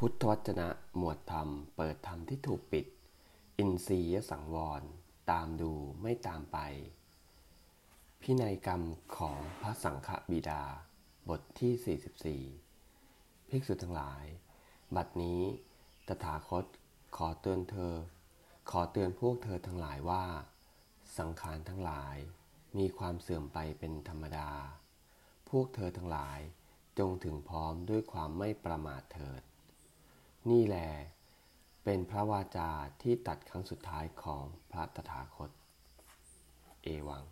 พุทธวจนะหมวดธรรม เปิดธรรมที่ถูกปิด อินทรียสังวร ตามดูไม่ตามไป พินัยกรรมของพระสังฆบิดา บทที่ 44 ภิกษุทั้งหลาย บัดนี้ ตถาคตขอเตือนเธอ ขอเตือนพวกเธอทั้งหลายว่า สังขารทั้งหลาย มีความเสื่อมไปเป็นธรรมดา พวกเธอทั้งหลายจงถึงพร้อมด้วยความไม่ประมาทเถิด นี่แล เป็นพระวาจาที่ตัดครั้งสุดท้ายของพระตถาคต เอวัง